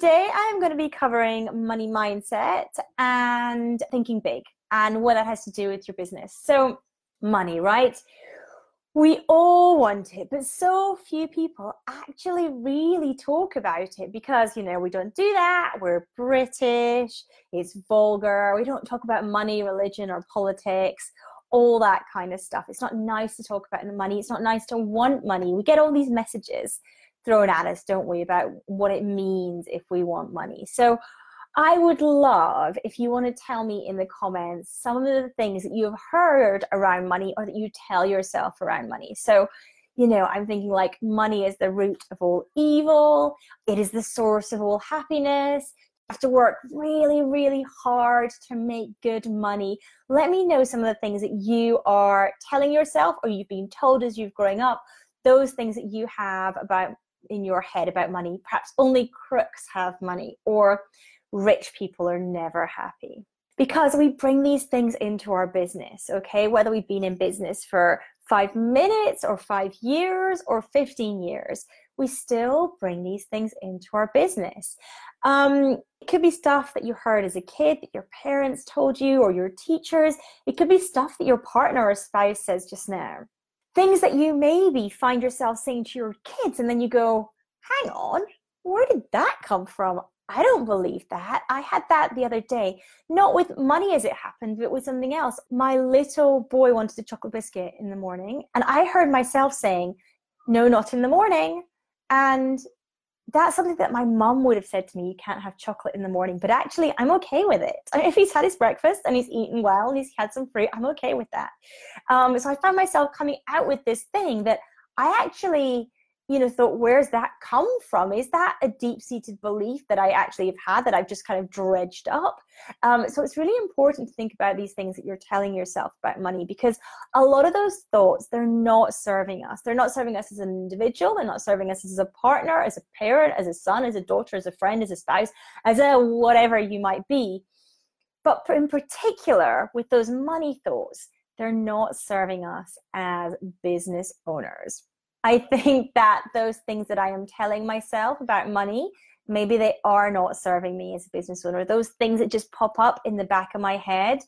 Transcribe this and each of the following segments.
today I'm going to be covering money mindset and thinking big and what that has to do with your business. So, money, right? We all want it, but so few people actually really talk about it because, you know, we don't do that. We're British, it's vulgar. We don't talk about money, religion, or politics, all that kind of stuff. It's not nice to talk about money. It's not nice to want money. We get all these messages thrown at us, don't we, about what it means if we want money. So I would love if you want to tell me in the comments some of the things that you've heard around money or that you tell yourself around money. So, you know, I'm thinking like money is the root of all evil, it is the source of all happiness. You have to work really, really hard to make good money. Let me know some of the things that you are telling yourself or you've been told as you've growing up, those things that you have about in your head about money. Perhaps only crooks have money, or rich people are never happy. Because we bring these things into our business, okay? Whether we've been in business for five minutes or five years or 15 years, we still bring these things into our business. Um, it could be stuff that you heard as a kid that your parents told you or your teachers. It could be stuff that your partner or spouse says just now things that you maybe find yourself saying to your kids and then you go hang on where did that come from? I don't believe that. I had that the other day. Not with money as it happened but with something else. My little boy wanted a chocolate biscuit in the morning and i heard myself saying no not in the morning. And that's something that my mum would have said to me you can't have chocolate in the morning but actually i'm okay with it. If he's had his breakfast and he's eaten well and he's had some fruit i'm okay with that. Um, so i found myself coming out with this thing that i actually you know thought where's that come from? Is that a deep-seated belief that i actually have had that i've just kind of dredged up? Um, so it's really important to think about these things that you're telling yourself about money because a lot of those thoughts they're not serving us. They're not serving us as an individual. They're not serving us as a partner as a parent as a son as a daughter as a friend as a spouse as a whatever you might be. But in particular with those money thoughts they're not serving us as business owners I think that those things that I am telling myself about money, maybe they are not serving me as a business owner. Those things that just pop up in the back of my head,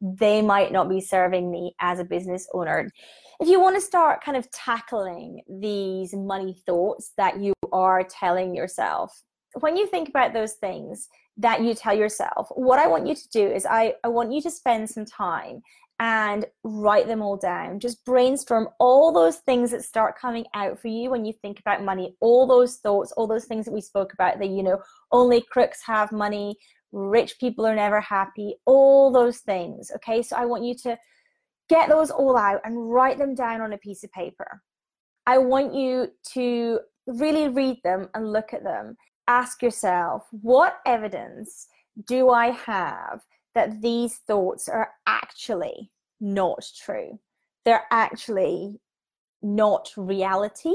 they might not be serving me as a business owner. If you want to start kind of tackling these money thoughts that you are telling yourself, when you think about those things that you tell yourself, what I want you to do is I, I want you to spend some time and write them all down. Just brainstorm all those things that start coming out for you when you think about money, all those thoughts, all those things that we spoke about that, you know, only crooks have money, rich people are never happy, all those things. Okay, so I want you to get those all out and write them down on a piece of paper. I want you to really read them and look at them. Ask yourself, what evidence do I have that these thoughts are actually not true. They're actually not reality.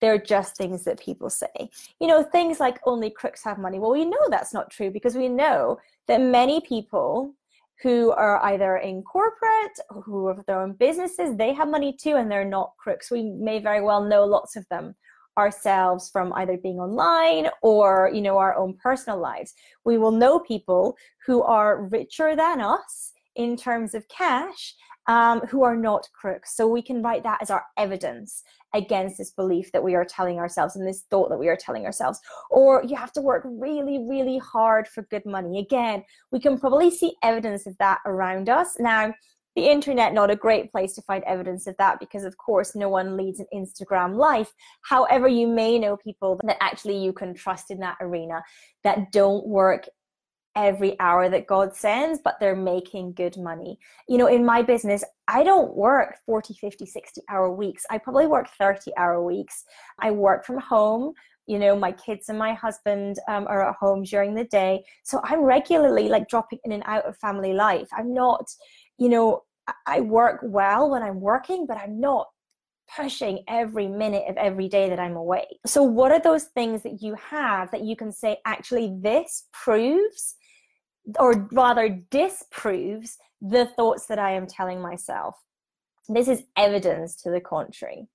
They're just things that people say. You know, things like only crooks have money. Well, we know that's not true because we know that many people who are either in corporate, who have their own businesses, they have money too and they're not crooks. We may very well know lots of them ourselves from either being online or you know our own personal lives. We will know people who are richer than us in terms of cash um, who are not crooks. So we can write that as our evidence against this belief that we are telling ourselves and this thought that we are telling ourselves. Or you have to work really really hard for good money. Again we can probably see evidence of that around us. Now the internet not a great place to find evidence of that because of course no one leads an instagram life. However you may know people that actually you can trust in that arena that don't work every hour that god sends but they're making good money. You know in my business i don't work 40 50 60 hour weeks. I probably work 30 hour weeks. I work from home. You know my kids and my husband um, are at home during the day. So i'm regularly like dropping in and out of family life. I'm not you know, I work well when I'm working, but I'm not pushing every minute of every day that I'm away. So, what are those things that you have that you can say, actually, this proves, or rather disproves, the thoughts that I am telling myself? This is evidence to the contrary.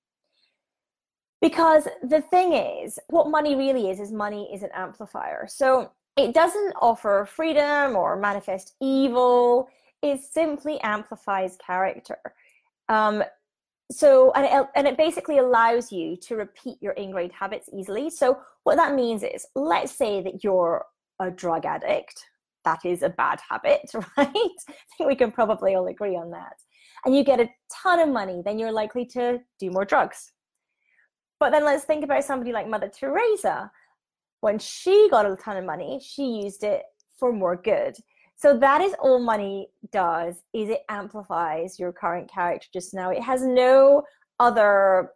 Because the thing is, what money really is, is money is an amplifier. So it doesn't offer freedom or manifest evil, it simply amplifies character. Um, so and it, and it basically allows you to repeat your ingrained habits easily. So what that means is let's say that you're a drug addict. That is a bad habit right? I think we can probably all agree on that. And you get a ton of money then you're likely to do more drugs. But then let's think about somebody like mother teresa. When she got a ton of money she used it for more good so that is all money does is it amplifies your current character just now. It has no other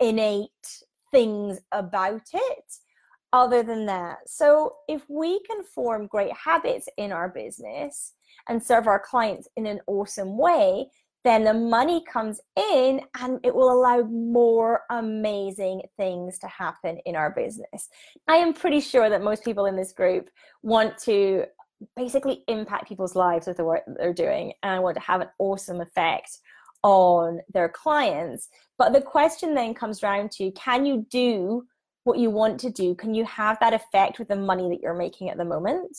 innate things about it other than that. So if we can form great habits in our business and serve our clients in an awesome way, then the money comes in and it will allow more amazing things to happen in our business. I am pretty sure that most people in this group want to basically impact people's lives with the work that they're doing and want to have an awesome effect on their clients. But the question then comes down to can you do what you want to do? Can you have that effect with the money that you're making at the moment?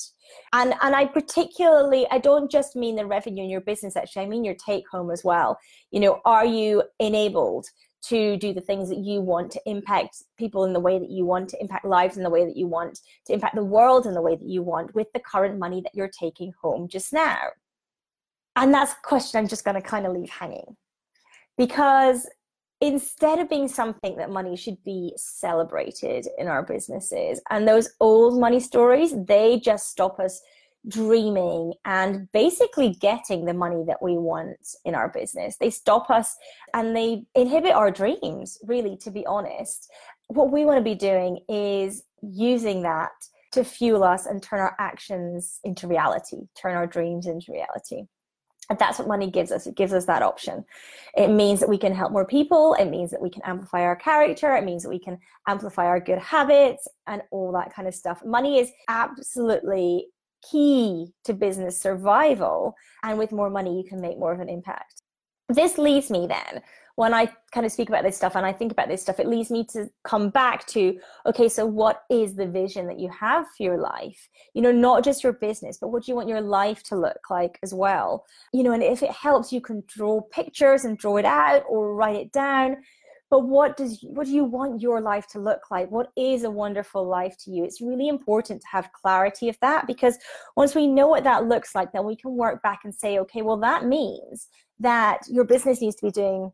And and I particularly I don't just mean the revenue in your business actually, I mean your take home as well. You know, are you enabled to do the things that you want to impact people in the way that you want to impact lives in the way that you want to impact the world in the way that you want with the current money that you're taking home just now. And that's a question i'm just going to kind of leave hanging. Because instead of being something that money should be celebrated in our businesses and those old money stories they just stop us dreaming and basically getting the money that we want in our business. They stop us and they inhibit our dreams, really, to be honest. What we want to be doing is using that to fuel us and turn our actions into reality, turn our dreams into reality. And that's what money gives us. It gives us that option. It means that we can help more people. It means that we can amplify our character. It means that we can amplify our good habits and all that kind of stuff. Money is absolutely key to business survival. And with more money, you can make more of an impact. This leads me then, when I kind of speak about this stuff and I think about this stuff, it leads me to come back to okay, so what is the vision that you have for your life? You know, not just your business, but what do you want your life to look like as well? You know, and if it helps, you can draw pictures and draw it out or write it down but what does what do you want your life to look like? What is a wonderful life to you? It's really important to have clarity of that because once we know what that looks like then we can work back and say okay well that means that your business needs to be doing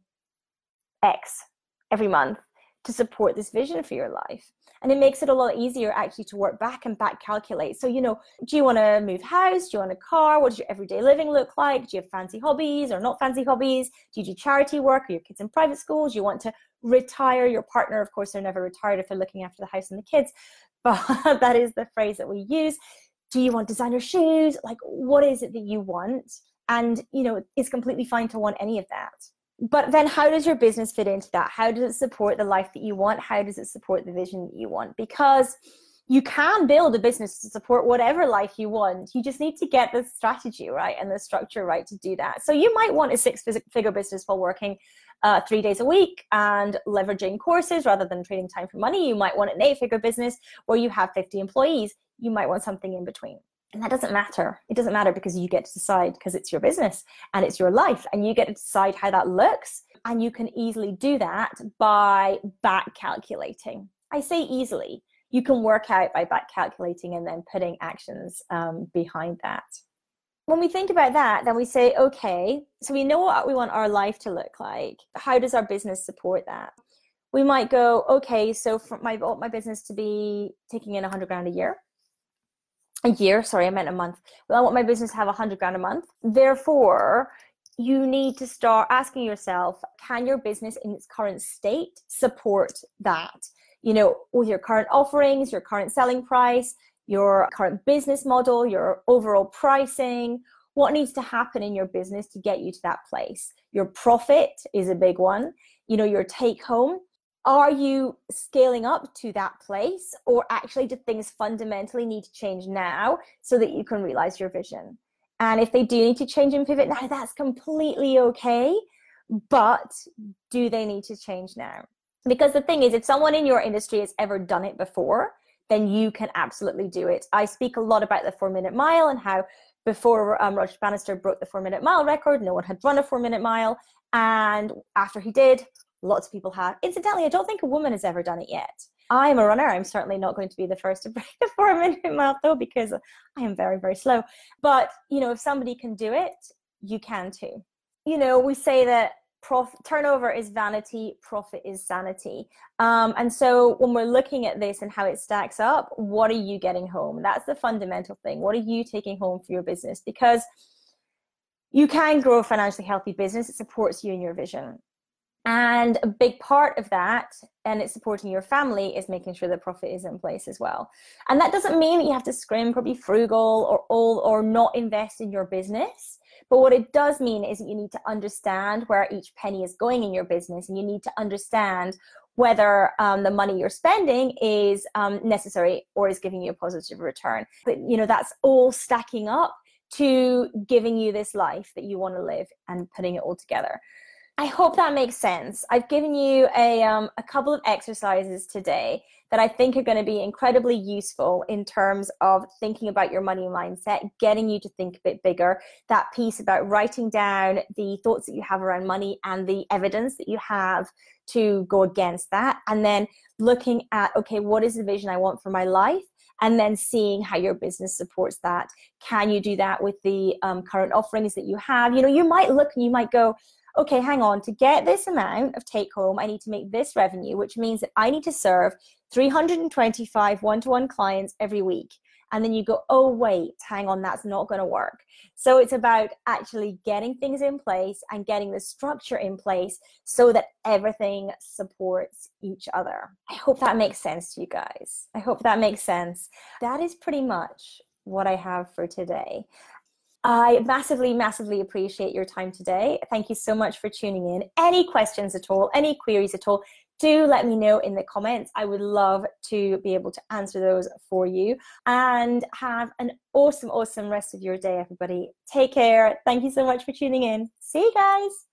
x every month to support this vision for your life. And it makes it a lot easier actually to work back and back calculate. So you know do you want to move house? Do you want a car? What does your everyday living look like? Do you have fancy hobbies or not fancy hobbies? Do you do charity work? Are your kids in private schools? Do you want to retire? Your partner of course they're never retired if they're looking after the house and the kids but that is the phrase that we use. Do you want designer shoes? Like what is it that you want? And you know it's completely fine to want any of that but then how does your business fit into that? How does it support the life that you want? How does it support the vision that you want? Because you can build a business to support whatever life you want. You just need to get the strategy right and the structure right to do that. So you might want a six figure business while working uh, three days a week and leveraging courses rather than trading time for money. You might want an eight figure business where you have 50 employees. You might want something in between and that doesn't matter. It doesn't matter because you get to decide because it's your business and it's your life and you get to decide how that looks. And you can easily do that by back calculating. I say easily. You can work out by back calculating and then putting actions um, behind that. When we think about that, then we say, okay, so we know what we want our life to look like. How does our business support that? We might go, okay, so for my, my business to be taking in 100 grand a year a year sorry i meant a month. Well i want my business to have 100 grand a month. Therefore you need to start asking yourself can your business in its current state support that? You know with your current offerings your current selling price your current business model your overall pricing what needs to happen in your business to get you to that place? Your profit is a big one. You know your take home are you scaling up to that place or actually do things fundamentally need to change now so that you can realize your vision and if they do need to change and pivot now that's completely okay but do they need to change now Because the thing is, if someone in your industry has ever done it before, then you can absolutely do it. I speak a lot about the four minute mile and how before um, Roger Bannister broke the four minute mile record, no one had run a four minute mile. And after he did, lots of people have. Incidentally, I don't think a woman has ever done it yet. I'm a runner. I'm certainly not going to be the first to break the four minute mile though, because I am very, very slow. But, you know, if somebody can do it, you can too. You know, we say that prof- turnover is vanity, profit is sanity. Um, and so when we're looking at this and how it stacks up, what are you getting home? That's the fundamental thing. What are you taking home for your business? Because you can grow a financially healthy business. It supports you and your vision. And a big part of that, and it's supporting your family, is making sure the profit is in place as well. And that doesn't mean that you have to scrimp or be frugal or all or not invest in your business. But what it does mean is that you need to understand where each penny is going in your business, and you need to understand whether um, the money you're spending is um, necessary or is giving you a positive return. But you know that's all stacking up to giving you this life that you want to live and putting it all together. I hope that makes sense. I've given you a, um, a couple of exercises today that I think are going to be incredibly useful in terms of thinking about your money mindset, getting you to think a bit bigger. That piece about writing down the thoughts that you have around money and the evidence that you have to go against that. And then looking at, okay, what is the vision I want for my life? and then seeing how your business supports that. Can you do that with the um, current offerings that you have? You know, you might look and you might go, okay, hang on, to get this amount of take home, I need to make this revenue, which means that I need to serve 325 one to one clients every week. And then you go, oh, wait, hang on, that's not going to work. So it's about actually getting things in place and getting the structure in place so that everything supports each other. I hope that makes sense to you guys. I hope that makes sense. That is pretty much what I have for today. I massively, massively appreciate your time today. Thank you so much for tuning in. Any questions at all, any queries at all, do let me know in the comments. I would love to be able to answer those for you. And have an awesome, awesome rest of your day, everybody. Take care. Thank you so much for tuning in. See you guys.